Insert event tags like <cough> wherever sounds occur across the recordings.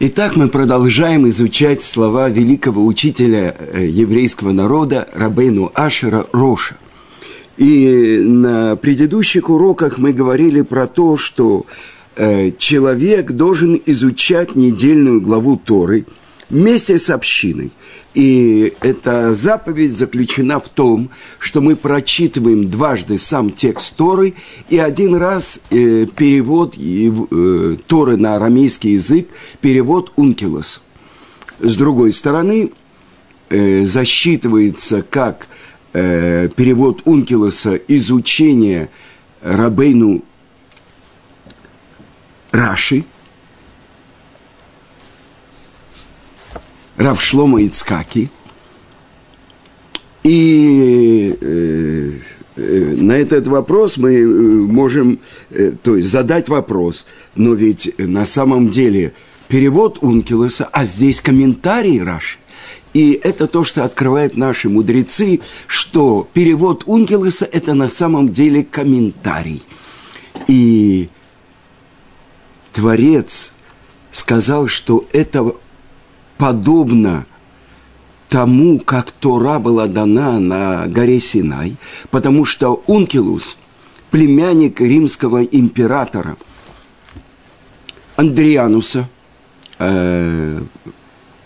Итак, мы продолжаем изучать слова великого учителя э, еврейского народа Рабейну Ашера Роша. И на предыдущих уроках мы говорили про то, что э, человек должен изучать недельную главу Торы вместе с общиной. И эта заповедь заключена в том, что мы прочитываем дважды сам текст Торы и один раз э, перевод э, Торы на арамейский язык, перевод Ункилос. С другой стороны, э, засчитывается как э, перевод Ункилоса изучение Рабейну Раши – Равшлома Ицкаки. И э, э, на этот вопрос мы э, можем, э, то есть задать вопрос, но ведь на самом деле перевод Ункилоса, а здесь комментарий Раши. И это то, что открывают наши мудрецы, что перевод Ункилоса – это на самом деле комментарий. И Творец сказал, что это подобно тому, как Тора была дана на горе Синай, потому что Ункилус, племянник римского императора Андриануса, э,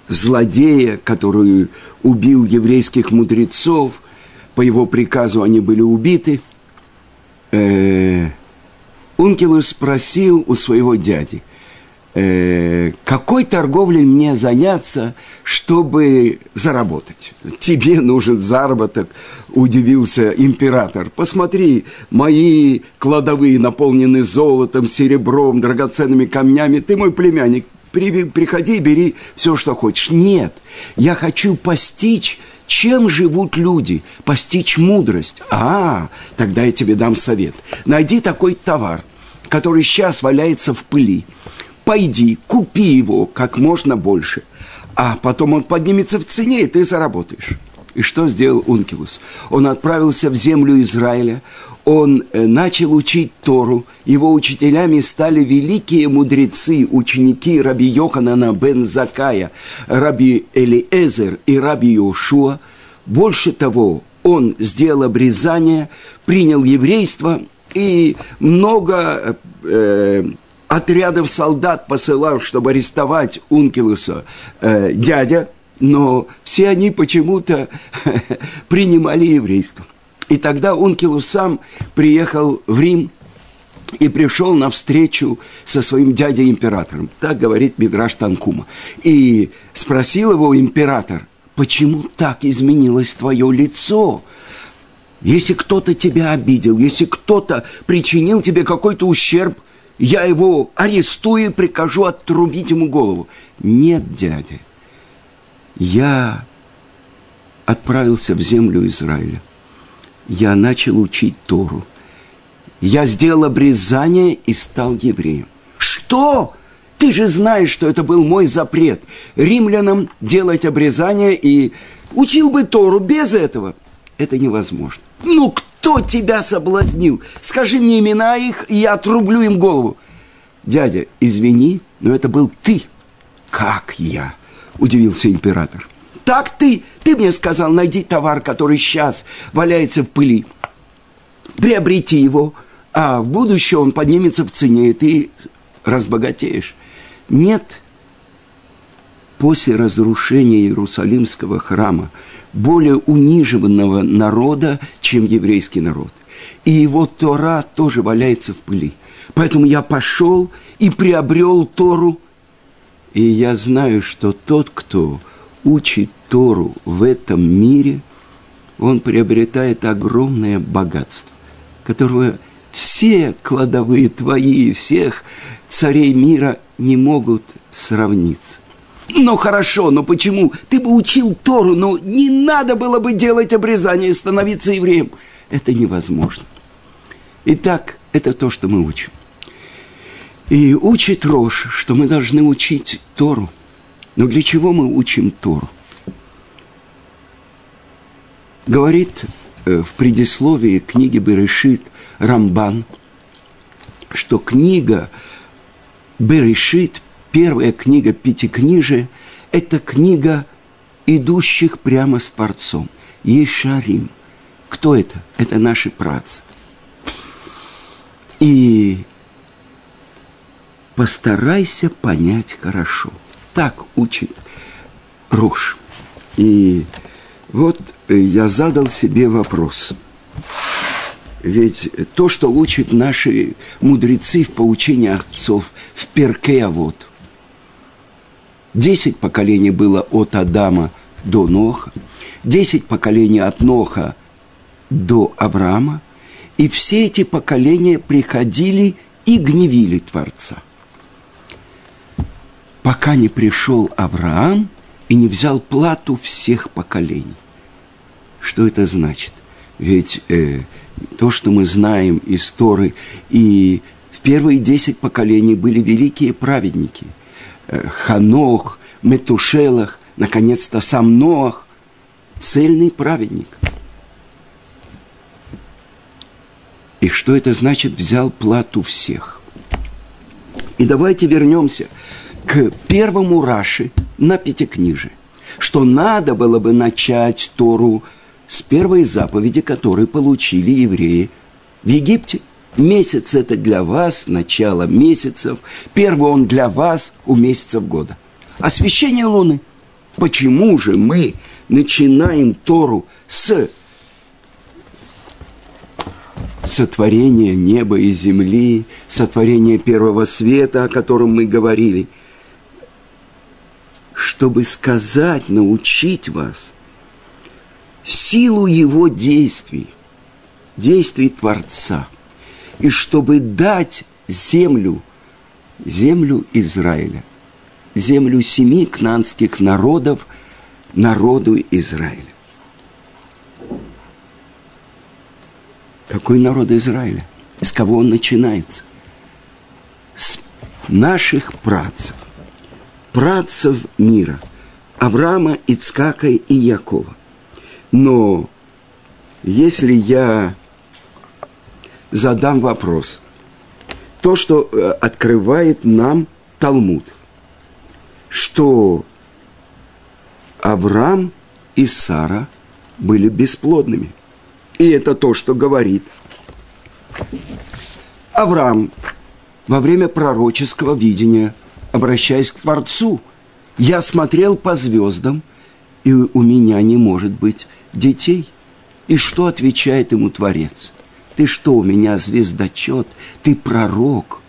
злодея, который убил еврейских мудрецов, по его приказу они были убиты, э, Ункилус спросил у своего дяди – э, какой торговлей мне заняться, чтобы заработать? Тебе нужен заработок, удивился император. Посмотри, мои кладовые наполнены золотом, серебром, драгоценными камнями. Ты мой племянник, при, приходи, бери все, что хочешь. Нет, я хочу постичь чем живут люди? Постичь мудрость. А, тогда я тебе дам совет. Найди такой товар, который сейчас валяется в пыли пойди, купи его как можно больше, а потом он поднимется в цене, и ты заработаешь. И что сделал Ункилус? Он отправился в землю Израиля, он э, начал учить Тору, его учителями стали великие мудрецы, ученики Раби Йоханана бен Закая, Раби Элиэзер и Раби Йошуа. Больше того, он сделал обрезание, принял еврейство и много э, отрядов солдат посылал, чтобы арестовать Ункилуса э, дядя, но все они почему-то <laughs> принимали еврейство. И тогда Ункилус сам приехал в Рим и пришел на встречу со своим дядей-императором. Так говорит Мидраш Танкума. И спросил его император, почему так изменилось твое лицо? Если кто-то тебя обидел, если кто-то причинил тебе какой-то ущерб – я его арестую и прикажу отрубить ему голову. Нет, дядя, я отправился в землю Израиля. Я начал учить Тору. Я сделал обрезание и стал евреем. Что? Ты же знаешь, что это был мой запрет. Римлянам делать обрезание и учил бы Тору без этого. Это невозможно. Ну, кто? Кто тебя соблазнил? Скажи мне имена их, и я отрублю им голову. Дядя, извини, но это был ты. Как я? Удивился император. Так ты, ты мне сказал, найди товар, который сейчас валяется в пыли. Приобрети его, а в будущем он поднимется в цене, и ты разбогатеешь. Нет, после разрушения Иерусалимского храма – более униженного народа, чем еврейский народ. И его Тора тоже валяется в пыли. Поэтому я пошел и приобрел Тору. И я знаю, что тот, кто учит Тору в этом мире, он приобретает огромное богатство, которое все кладовые твои, всех царей мира не могут сравниться. Ну хорошо, но почему? Ты бы учил Тору, но не надо было бы делать обрезание и становиться евреем. Это невозможно. Итак, это то, что мы учим. И учит Рош, что мы должны учить Тору. Но для чего мы учим Тору? Говорит э, в предисловии книги Берешит Рамбан, что книга Берешит первая книга Пятикнижия – это книга идущих прямо с Творцом. Ешарим. Кто это? Это наши працы. И постарайся понять хорошо. Так учит Руш. И вот я задал себе вопрос. Ведь то, что учат наши мудрецы в поучении отцов, в перке вот, десять поколений было от Адама до Ноха, десять поколений от Ноха до Авраама, и все эти поколения приходили и гневили Творца. Пока не пришел Авраам и не взял плату всех поколений. Что это значит? Ведь э, то, что мы знаем из Торы, и в первые десять поколений были великие праведники. Ханох, Метушелах, наконец-то сам Ноах, цельный праведник. И что это значит «взял плату всех»? И давайте вернемся к первому Раши на Пятикнижие, что надо было бы начать Тору с первой заповеди, которую получили евреи в Египте. Месяц – это для вас, начало месяцев. Первый он для вас у месяцев года. Освящение Луны. Почему же мы начинаем Тору с сотворения неба и земли, сотворения первого света, о котором мы говорили, чтобы сказать, научить вас силу его действий, действий Творца, и чтобы дать землю, землю Израиля, землю семи кнанских народов, народу Израиля. Какой народ Израиля? С кого он начинается? С наших працев, працев мира, Авраама, Ицкака и Якова. Но если я задам вопрос, то, что э, открывает нам Талмуд, что Авраам и Сара были бесплодными. И это то, что говорит Авраам во время пророческого видения, обращаясь к Творцу. Я смотрел по звездам, и у меня не может быть детей. И что отвечает ему Творец? Ты что, у меня звездочет? Ты пророк.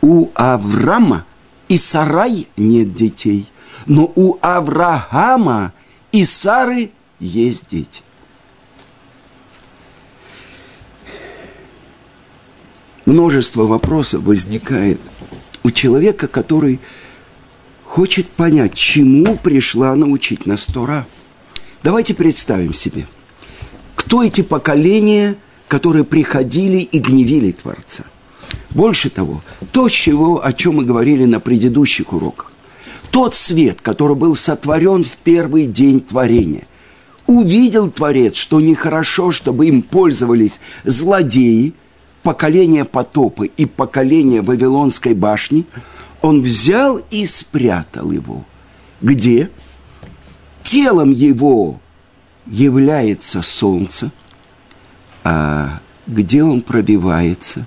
У Авраама и Сарай нет детей, но у Авраама и Сары есть дети. Множество вопросов возникает у человека, который хочет понять, чему пришла научить нас Тора. Давайте представим себе, кто эти поколения, которые приходили и гневили Творца. Больше того, то, чего, о чем мы говорили на предыдущих уроках. Тот свет, который был сотворен в первый день творения. Увидел Творец, что нехорошо, чтобы им пользовались злодеи, поколение потопа и поколение Вавилонской башни, он взял и спрятал его. Где? телом его является солнце, а где он пробивается,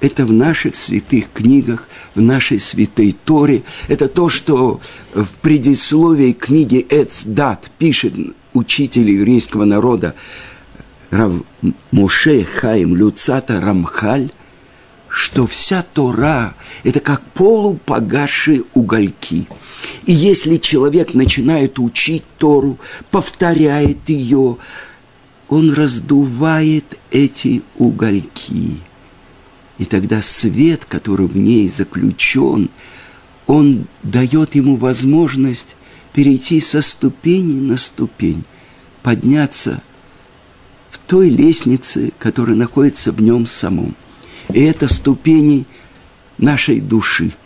это в наших святых книгах, в нашей святой Торе. Это то, что в предисловии книги Эцдат пишет учитель еврейского народа Рав Моше Хаим Люцата Рамхаль, что вся Тора – это как полупогасшие угольки – и если человек начинает учить Тору, повторяет ее, он раздувает эти угольки. И тогда свет, который в ней заключен, он дает ему возможность перейти со ступени на ступень, подняться в той лестнице, которая находится в нем самом. И это ступени нашей души –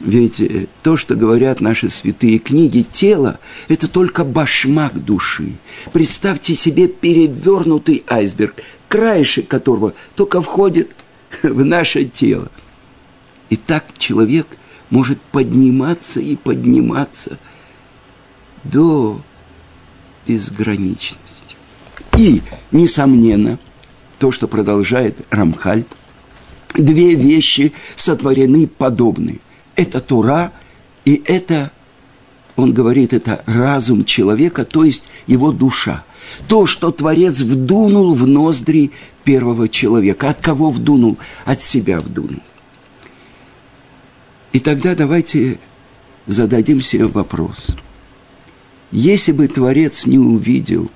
ведь э, то, что говорят наши святые книги, тело – это только башмак души. Представьте себе перевернутый айсберг, краешек которого только входит <laughs> в наше тело. И так человек может подниматься и подниматься до безграничности. И, несомненно, то, что продолжает Рамхаль, две вещи сотворены подобные. Это Тура и это, он говорит, это разум человека, то есть его душа. То, что Творец вдунул в ноздри первого человека. От кого вдунул? От себя вдунул. И тогда давайте зададим себе вопрос. Если бы Творец не увидел,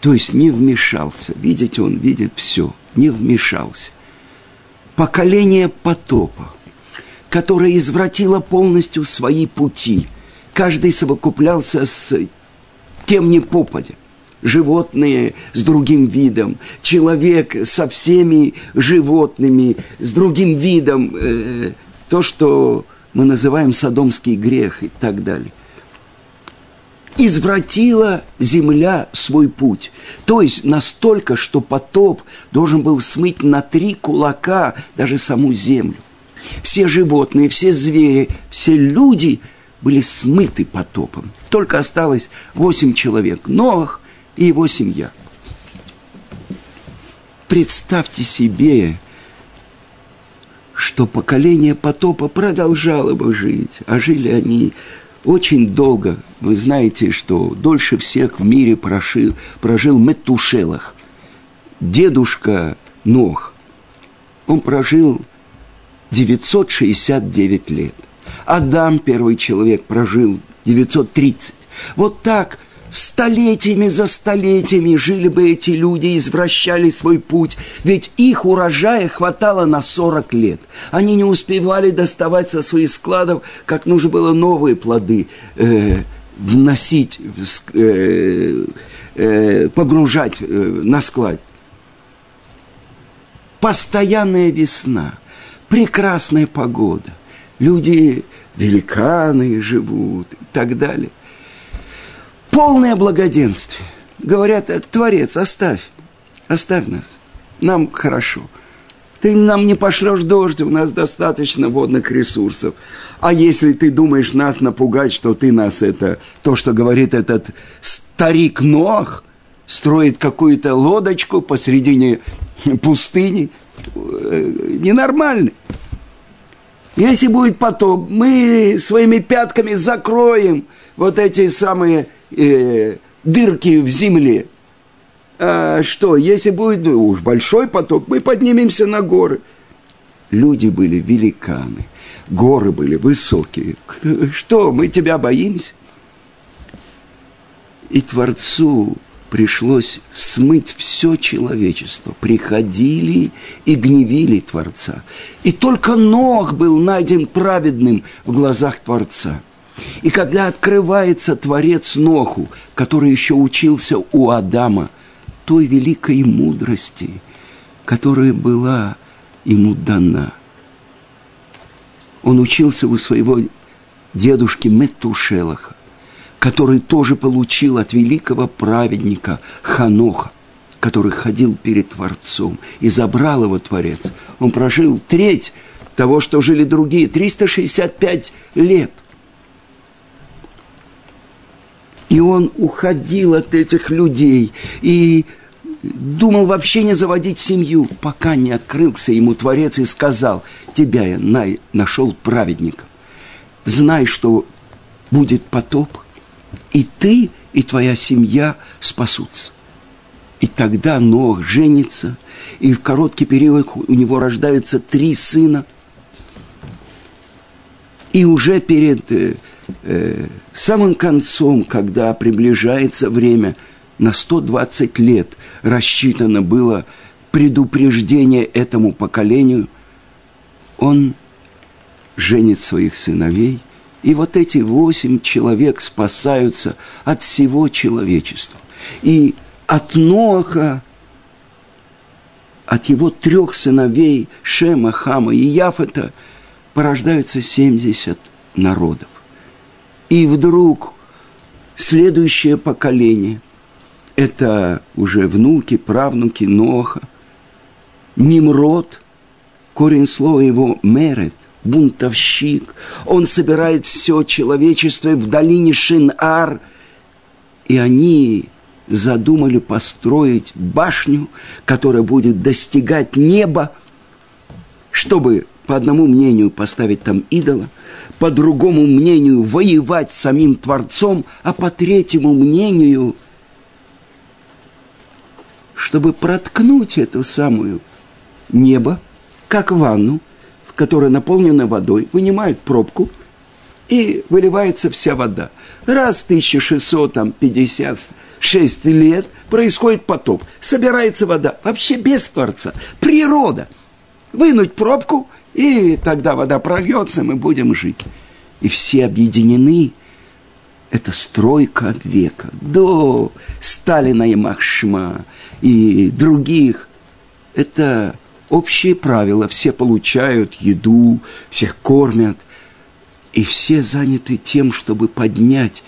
то есть не вмешался, видите, он видит все, не вмешался, поколение потопа, которое извратило полностью свои пути, каждый совокуплялся с тем не попадя животные с другим видом, человек со всеми животными, с другим видом, э, то, что мы называем садомский грех и так далее. Извратила земля свой путь. То есть настолько, что потоп должен был смыть на три кулака даже саму землю. Все животные, все звери, все люди были смыты потопом. Только осталось восемь человек. Новых и его семья. Представьте себе, что поколение потопа продолжало бы жить, а жили они очень долго. Вы знаете, что дольше всех в мире прошил, прожил Метушелах, дедушка Нох. Он прожил 969 лет. Адам, первый человек, прожил 930. Вот так – Столетиями за столетиями жили бы эти люди, извращали свой путь, ведь их урожая хватало на 40 лет. Они не успевали доставать со своих складов, как нужно было новые плоды э, вносить, э, э, погружать э, на склад. Постоянная весна, прекрасная погода, люди великаны живут и так далее полное благоденствие. Говорят, Творец, оставь, оставь нас, нам хорошо. Ты нам не пошлешь дождь, у нас достаточно водных ресурсов. А если ты думаешь нас напугать, что ты нас это, то, что говорит этот старик Нох, строит какую-то лодочку посредине пустыни, ненормальный. Если будет потоп, мы своими пятками закроем вот эти самые э, дырки в земле. А что, если будет ну, уж большой потоп, мы поднимемся на горы. Люди были великаны, горы были высокие. Что, мы тебя боимся? И Творцу пришлось смыть все человечество. Приходили и гневили Творца. И только Ног был найден праведным в глазах Творца – и когда открывается Творец Ноху, который еще учился у Адама, той великой мудрости, которая была ему дана. Он учился у своего дедушки Метушелаха, который тоже получил от великого праведника Ханоха, который ходил перед Творцом и забрал его Творец. Он прожил треть того, что жили другие, 365 лет – И он уходил от этих людей и думал вообще не заводить семью, пока не открылся ему Творец и сказал, тебя я нашел праведником. Знай, что будет потоп, и ты, и твоя семья спасутся. И тогда Нох женится, и в короткий период у него рождаются три сына. И уже перед э, э, самым концом, когда приближается время, на 120 лет рассчитано было предупреждение этому поколению, он женит своих сыновей, и вот эти восемь человек спасаются от всего человечества. И от Ноха, от его трех сыновей Шема, Хама и Яфета порождаются 70 народов. И вдруг следующее поколение – это уже внуки, правнуки Ноха, Nimrod, Корень слова его «мерет» – бунтовщик. Он собирает все человечество в долине Шин-Ар, и они задумали построить башню, которая будет достигать неба, чтобы по одному мнению поставить там идола, по другому мнению воевать с самим Творцом, а по третьему мнению, чтобы проткнуть эту самую небо, как ванну, в которой наполнена водой, вынимают пробку – и выливается вся вода. Раз 1656 лет происходит потоп, собирается вода, вообще без Творца, природа. Вынуть пробку, и тогда вода прольется, мы будем жить. И все объединены. Это стройка века. До Сталина и Махшма и других. Это общие правила. Все получают еду, всех кормят – и все заняты тем, чтобы поднять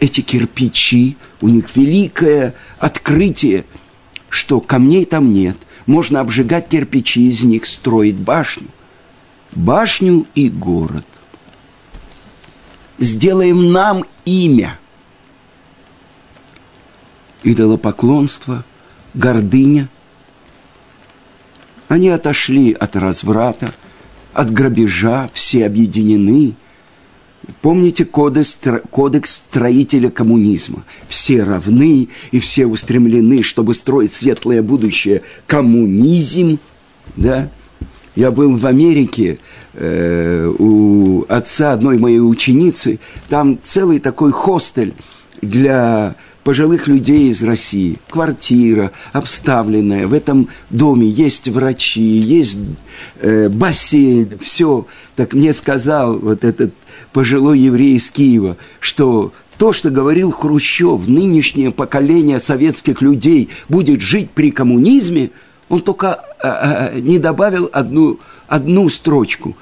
эти кирпичи. У них великое открытие, что камней там нет. Можно обжигать кирпичи, из них строить башню. Башню и город. Сделаем нам имя. Идолопоклонство, гордыня. Они отошли от разврата, от грабежа, все объединены – Помните кодекс, строителя коммунизма? Все равны и все устремлены, чтобы строить светлое будущее. Коммунизм, да? Я был в Америке э, у отца одной моей ученицы. Там целый такой хостель для пожилых людей из России. Квартира обставленная. В этом доме есть врачи, есть э, бассейн, все. Так мне сказал вот этот пожилой еврей из Киева, что то, что говорил Хрущев, нынешнее поколение советских людей будет жить при коммунизме, он только э, э, не добавил одну, одну строчку.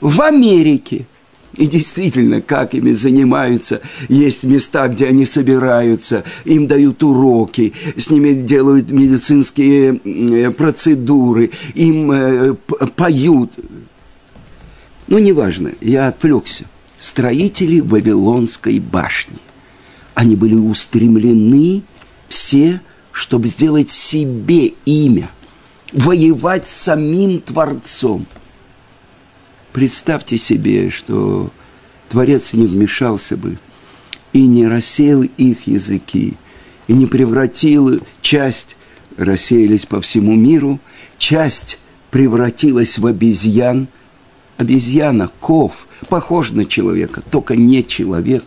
В Америке – и действительно, как ими занимаются, есть места, где они собираются, им дают уроки, с ними делают медицинские э, процедуры, им э, поют. Ну, неважно, я отвлекся. Строители Вавилонской башни. Они были устремлены все, чтобы сделать себе имя, воевать с самим Творцом – Представьте себе, что Творец не вмешался бы и не рассеял их языки, и не превратил часть, рассеялись по всему миру, часть превратилась в обезьян. Обезьяна, ков, похож на человека, только не человек.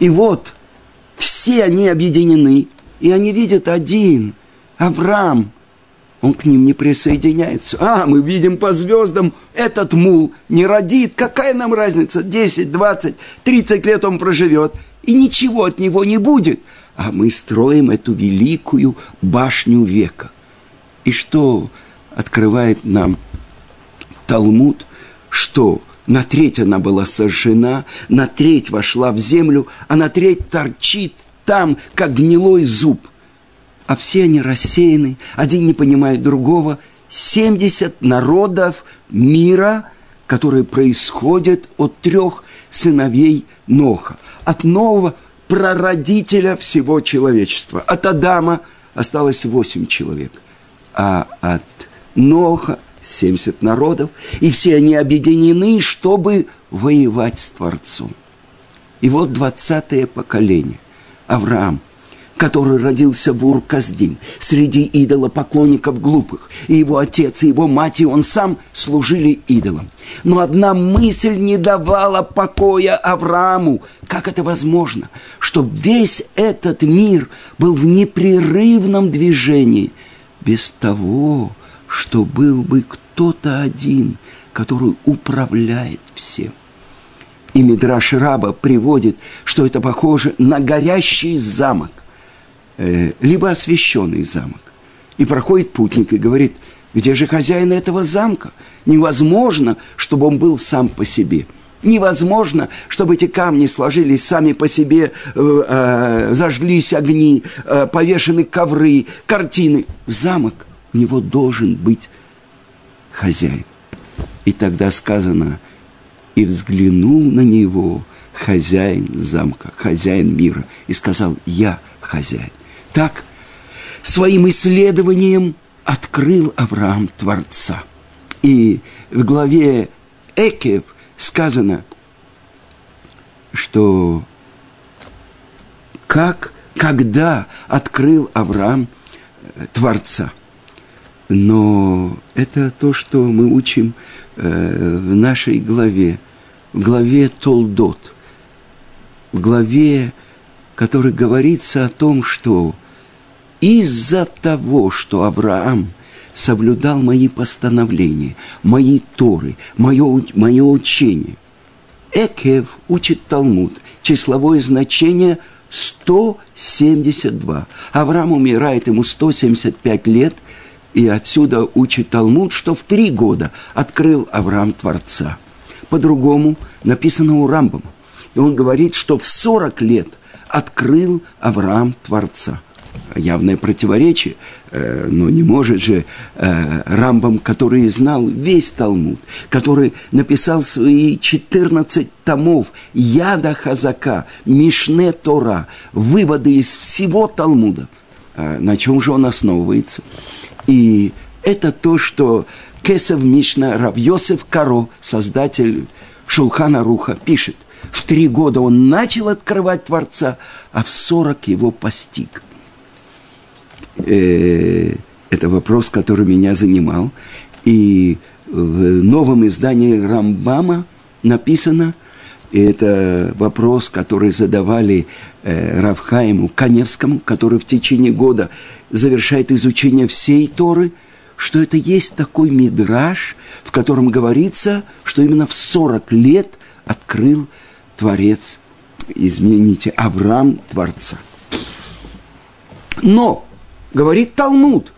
И вот все они объединены, и они видят один, Авраам – он к ним не присоединяется. А, мы видим по звездам, этот мул не родит. Какая нам разница? 10, 20, 30 лет он проживет. И ничего от него не будет. А мы строим эту великую башню века. И что открывает нам Талмуд? Что на треть она была сожжена, на треть вошла в землю, а на треть торчит там, как гнилой зуб а все они рассеяны, один не понимает другого. 70 народов мира, которые происходят от трех сыновей Ноха, от нового прародителя всего человечества. От Адама осталось 8 человек, а от Ноха 70 народов, и все они объединены, чтобы воевать с Творцом. И вот двадцатое поколение. Авраам – который родился в Ур-Каздин, среди идолопоклонников глупых. И его отец, и его мать, и он сам служили идолам. Но одна мысль не давала покоя Аврааму. Как это возможно? Что весь этот мир был в непрерывном движении, без того, что был бы кто-то один, который управляет всем. И Мидраш Раба приводит, что это похоже на горящий замок Э, либо освященный замок. И проходит путник и говорит, где же хозяин этого замка? Невозможно, чтобы он был сам по себе. Невозможно, чтобы эти камни сложились сами по себе, э, э, зажглись огни, э, повешены ковры, картины. Замок у него должен быть хозяин. И тогда сказано, и взглянул на него хозяин замка, хозяин мира, и сказал, я хозяин. Так, своим исследованием открыл Авраам Творца. И в главе Экев сказано, что как, когда открыл Авраам э, Творца. Но это то, что мы учим э, в нашей главе, в главе Толдот, в главе, которой говорится о том, что из-за того, что Авраам соблюдал мои постановления, мои торы, мое, мое учение, Экев учит Талмуд, числовое значение 172. Авраам умирает, ему 175 лет, и отсюда учит Талмуд, что в три года открыл Авраам Творца. По-другому написано у Рамбама. И он говорит, что в 40 лет открыл Авраам Творца – явное противоречие, э, но не может же э, Рамбам, который знал весь Талмуд, который написал свои 14 томов Яда Хазака, Мишне Тора, выводы из всего Талмуда. Э, на чем же он основывается? И это то, что Кесов Мишна Равьосев Каро, создатель Шулхана Руха, пишет. В три года он начал открывать Творца, а в сорок его постиг – э, это вопрос, который меня занимал. И в новом издании Рамбама написано, и это вопрос, который задавали э, Равхаиму Каневскому, который в течение года завершает изучение всей Торы, что это есть такой мидраж, в котором говорится, что именно в 40 лет открыл Творец, извините, Авраам Творца. Но говорит Талмуд,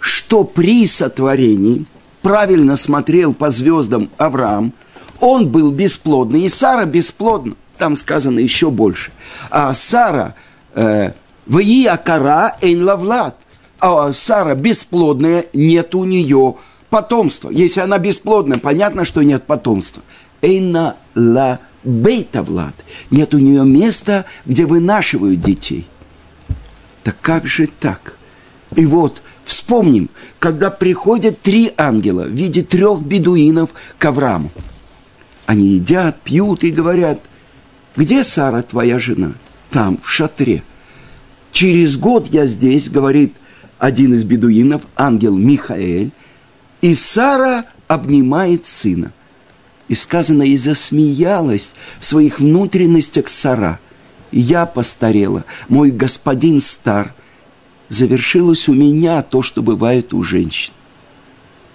что при сотворении правильно смотрел по звездам Авраам, он был бесплодный, и Сара бесплодна. Там сказано еще больше. А Сара, э, в акара эйн лавлад, а Сара бесплодная, нет у нее потомства. Если она бесплодная, понятно, что нет потомства. Эйна ла бейта влад. Нет у нее места, где вынашивают детей. Так как же так? И вот вспомним, когда приходят три ангела в виде трех бедуинов к Аврааму. Они едят, пьют и говорят, где Сара, твоя жена? Там, в шатре. Через год я здесь, говорит один из бедуинов, ангел Михаэль, и Сара обнимает сына. И сказано, и засмеялась в своих внутренностях Сара – я постарела, мой господин стар. Завершилось у меня то, что бывает у женщин.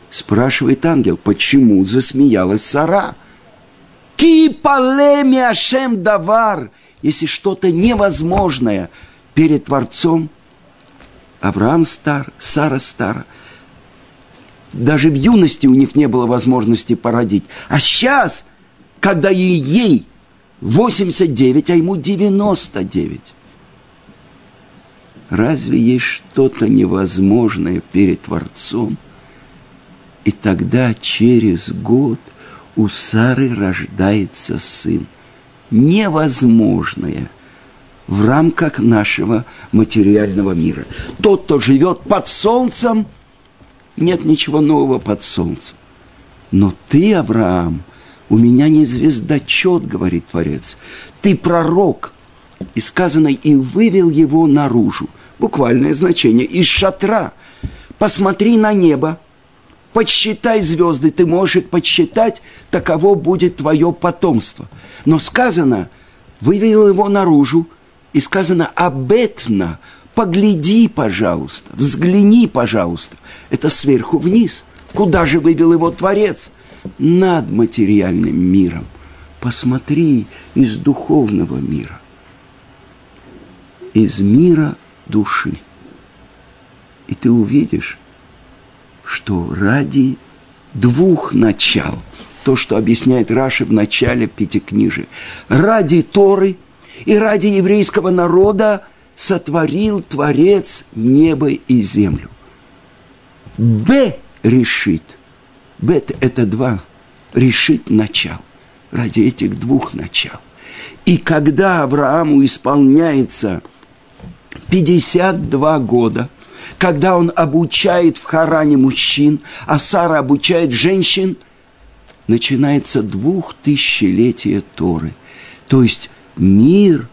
Спрашивает ангел, почему засмеялась Сара? Ки ашем давар, если что-то невозможное перед Творцом. Авраам стар, Сара стара. Даже в юности у них не было возможности породить. А сейчас, когда и ей 89, а ему 99. Разве есть что-то невозможное перед Творцом? И тогда через год у Сары рождается сын. Невозможное в рамках нашего материального мира. Тот, кто живет под солнцем, нет ничего нового под солнцем. Но ты, Авраам, у меня не звездочет, говорит Творец. Ты пророк. И сказано, и вывел его наружу. Буквальное значение. Из шатра. Посмотри на небо. Подсчитай звезды. Ты можешь подсчитать, таково будет твое потомство. Но сказано, вывел его наружу. И сказано, абетна, погляди, пожалуйста, взгляни, пожалуйста. Это сверху вниз. Куда же вывел его Творец? Над материальным миром. Посмотри из духовного мира, из мира души. И ты увидишь, что ради двух начал, то, что объясняет Раши в начале Пятикнижия, ради Торы и ради еврейского народа сотворил Творец небо и землю. Б решит – Бет – это два решит начал. Ради этих двух начал. И когда Аврааму исполняется 52 года, когда он обучает в Харане мужчин, а Сара обучает женщин, начинается двухтысячелетие Торы. То есть мир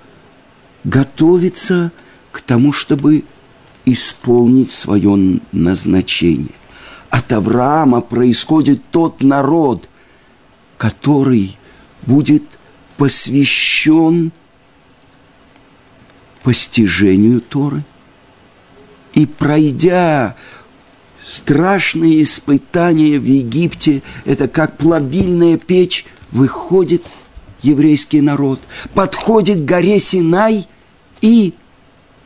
готовится к тому, чтобы исполнить свое назначение. От Авраама происходит тот народ, который будет посвящен постижению Торы. И пройдя страшные испытания в Египте, это как плавильная печь, выходит еврейский народ, подходит к горе Синай и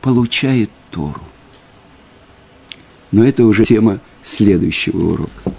получает Тору. Но это уже тема следующего урока.